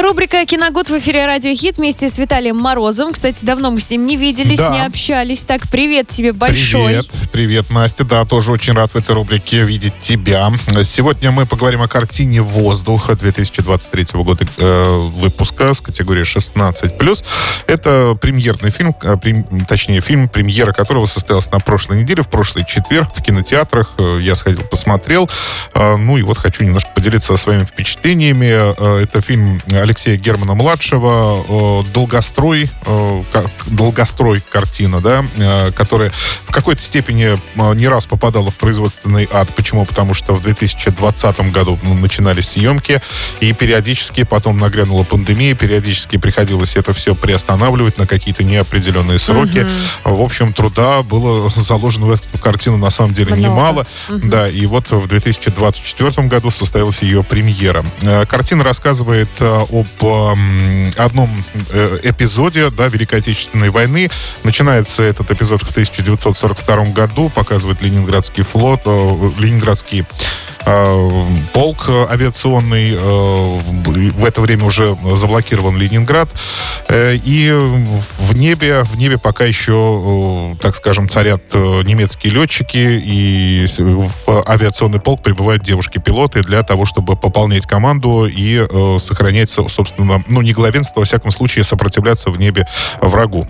Рубрика «Киногуд» в эфире «Радио Хит» вместе с Виталием Морозовым. Кстати, давно мы с ним не виделись, Да. не общались. Так, привет тебе большой. Привет, привет, Настя. Да, тоже очень рад в этой рубрике видеть тебя. Сегодня мы поговорим о картине «Воздух» 2023 года э, выпуска с категории 16+. Это премьерный фильм, э, прем- точнее, фильм, премьера которого состоялась на прошлой неделе, в прошлый четверг в кинотеатрах. Э, Я сходил, посмотрел. Э, Ну и вот хочу немножко поделиться своими впечатлениями. Это фильм Алексея Германа-младшего э, «Долгострой», э, «Долгострой» картина, да, э, которая какой-то степени э, не раз попадала в производственный ад. Почему? Потому что в 2020 году ну, начинались съемки, и периодически потом нагрянула пандемия, периодически приходилось это все приостанавливать на какие-то неопределенные сроки. В общем, труда было заложено в эту картину на самом деле Много. немало. Да, и вот в 2024 году состоялась ее премьера. Э, Картина рассказывает э, об одном э, эпизоде да, Великой Отечественной войны. Начинается этот эпизод в 1942 году, показывает Ленинградский флот, э, Ленинградский полк э, авиационный. э, В это время уже заблокирован Ленинград. Э, И в небе, в небе пока еще, э, так скажем, царят немецкие летчики, и в авиационный полк прибывают девушки-пилоты для того, чтобы пополнять команду и сохранять, со- собственно, ну, не главенство, во всяком случае, сопротивляться в небе врагу.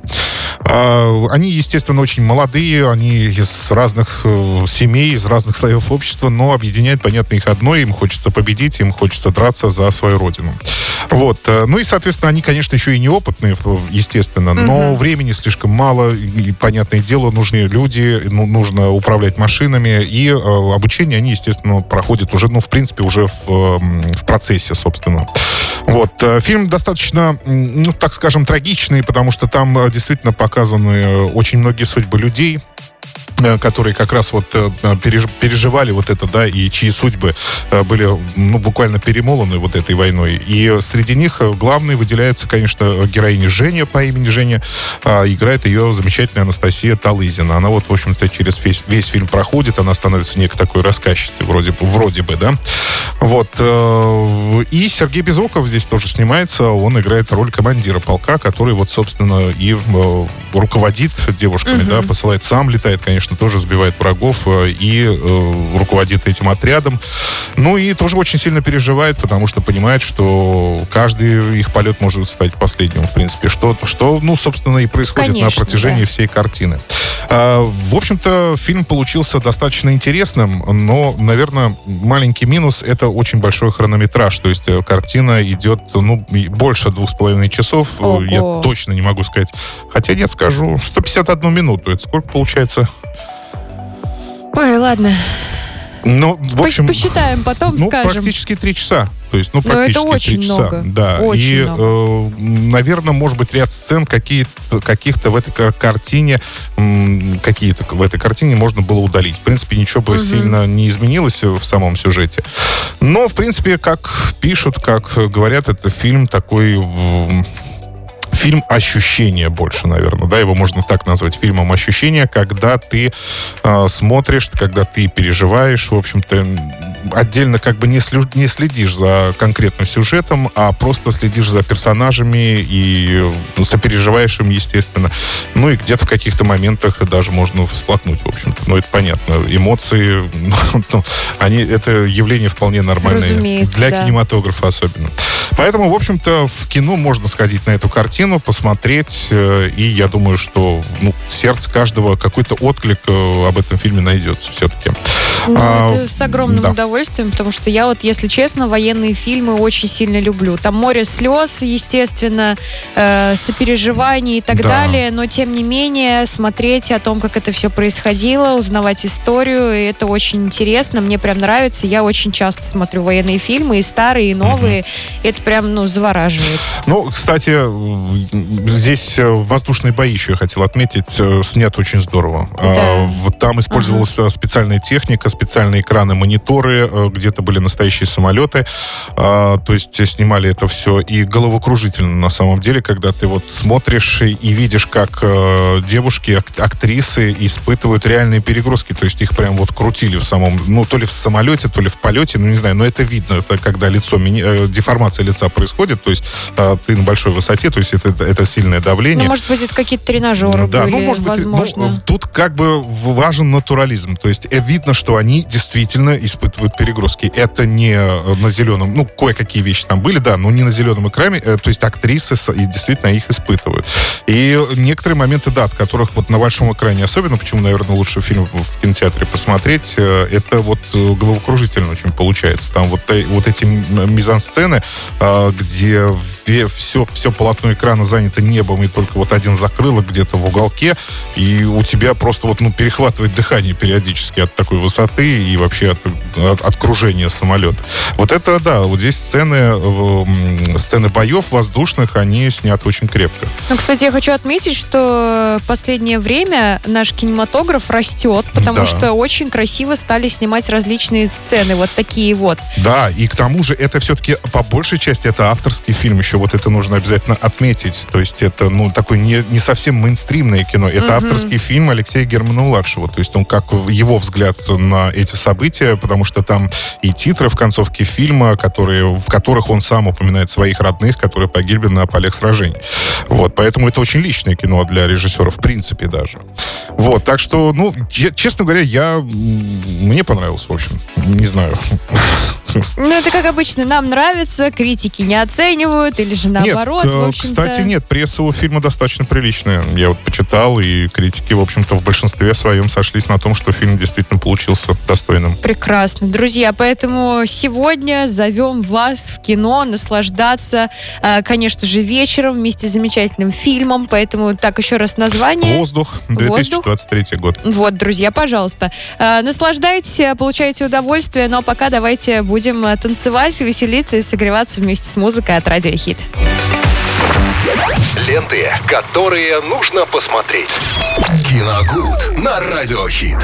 А, Они, естественно, очень молодые, они из разных семей, из разных слоев общества, но объединяет, понятно, их одно, им хочется победить, им хочется драться за свою родину. Вот. э, Ну и, соответственно, они, конечно, еще и неопытные, естественно, но времени слишком мало, и, понятное дело, нужны люди, ну, нужно управлять машинами, и э, обучение они, естественно, проходят уже, ну, в принципе, уже в, эм, в процессе, собственно. Вот. э, Фильм достаточно, ну, так скажем, трагичный, потому что там э, действительно показаны э, очень многие судьбы людей, э, которые как раз вот э, переж- переживали вот это, да, и чьи судьбы э, были, ну, буквально перемолоны вот этой войной. И среди них э, главной выделяется, конечно, героиня Женя по имени Женя. А, Играет ее замечательная Анастасия Талызина. Она вот, в общем-то, через весь, весь фильм проходит, она становится некой такой рассказчицей, вроде, вроде бы, да. Вот. э, И Сергей Безруков здесь тоже снимается. Он играет роль командира полка, который вот, собственно, и э, руководит девушками, да, посылает сам, летает, конечно, тоже сбивает врагов э, и э, руководит этим отрядом. Ну и тоже очень сильно переживает, потому что понимает, что каждый их полет может стать последним, в принципе. Что, что ну, собственно, и происходит Конечно, на протяжении да. всей картины. А, В общем-то, фильм получился достаточно интересным, но, наверное, маленький минус — это очень большой хронометраж. То есть э, картина идет, ну, больше двух с половиной часов. Э, Ого. Я точно не могу сказать. Хотя нет, скажу, 151 минуту. Это сколько получается? Ой, ладно. Ну, в общем... посчитаем, потом Ну, скажем. практически три часа. То есть, ну, Ну, это практически очень три часа. много. Да. Очень и, много. наверное, может быть, ряд сцен какие-то, каких-то в этой кар- картине, какие-то в этой картине можно было удалить. В принципе, ничего бы Мгм. сильно не изменилось в самом сюжете. Но, в принципе, как пишут, как говорят, это фильм такой... Фильм ощущения больше, наверное, да, его можно так назвать, фильмом ощущения, когда ты э, смотришь, когда ты переживаешь, в общем-то, отдельно как бы не, слю- не следишь за конкретным сюжетом, а просто следишь за персонажами и ну, сопереживаешь им, естественно. Ну и где-то в каких-то моментах даже можно всплакнуть, в общем-то. Ну, это понятно. Эмоции, ну, они, это явление вполне нормальное. Разумеется, для да. кинематографа особенно. Поэтому, в общем-то, в кино можно сходить на эту картину, посмотреть, э, и я думаю, что ну, сердце каждого какой-то отклик э, об этом фильме найдется все-таки. Ну, А, это с огромным да. удовольствием, потому что я вот, если честно, военные фильмы очень сильно люблю. Там море слез, естественно, э, сопереживаний и так Да. далее, но тем не менее смотреть о том, как это все происходило, узнавать историю, и это очень интересно, мне прям нравится. Я очень часто смотрю военные фильмы, и старые, и новые. Это прям, ну, завораживает. Ну, кстати, здесь воздушные бои еще я хотел отметить, снят очень здорово. Да. Там использовалась ага. специальная техника, специальные экраны, мониторы, где-то были настоящие самолеты. То есть снимали это все и головокружительно на самом деле, когда ты вот смотришь и видишь, как девушки, актрисы испытывают реальные перегрузки. То есть их прям вот крутили в самом, ну, то ли в самолете, то ли в полете, ну, не знаю, но это видно, это когда лицо, деформация лица происходит, то есть ты на большой высоте, то есть это, это сильное давление. Ну, может быть, это какие-то тренажеры да, были, ну, может возможно. Быть, ну, тут как бы важен натурализм. То есть э, видно, что они действительно испытывают перегрузки. Это не э, на зеленом, ну, кое-какие вещи там были, да, но не на зеленом экране. Э, то есть актрисы и действительно их испытывают. И некоторые моменты, да, от которых вот на большом экране особенно, почему, наверное, лучше фильм в кинотеатре посмотреть, это вот головокружительно очень получается. Там вот, вот эти мизансцены, где все, все полотно экрана занято небом, и только вот один закрылок где-то в уголке, и у тебя просто вот, ну, перехватывает дыхание периодически от такой высоты и вообще от, от, от кружения самолета. Вот это, да, вот здесь сцены, э, сцены боев воздушных, они сняты очень крепко. Ну, кстати, я хочу отметить, что последнее время наш кинематограф растет, потому да. что очень красиво стали снимать различные сцены, вот такие вот. Да, и к тому же это все-таки по большей части это авторский фильм, еще вот это нужно обязательно отметить. То есть это, ну, такой не, не совсем мейнстримное кино. Это mm-hmm. авторский фильм Алексея Германа-младшего. То есть он как его взгляд на эти события, потому что там и титры в концовке фильма, которые, в которых он сам упоминает своих родных, которые погибли на полях сражений. Вот, поэтому это очень личное кино для режиссера, в принципе, даже. Вот, так что, ну, честно говоря, я... Мне понравилось, в общем. Не знаю. Ну, это как обычно, нам нравится, критики не оценивают, или же наоборот, нет, в общем-то. Кстати, нет, пресса у фильма достаточно приличная. Я вот почитал, и критики, в общем-то, в большинстве своем сошлись на том, что фильм действительно получился достойным. Прекрасно. Друзья, поэтому сегодня зовем вас в кино наслаждаться, а, конечно же, вечером вместе с замечательным фильмом. Поэтому так еще раз название. «Воздух», 2023 Воздух. год. Вот, друзья, пожалуйста. А, наслаждайтесь, получайте удовольствие, но пока давайте будем танцевать, веселиться и согреваться вместе с музыкой от Радио Хит. Ленты, которые нужно посмотреть. Киногуд на Радиохит.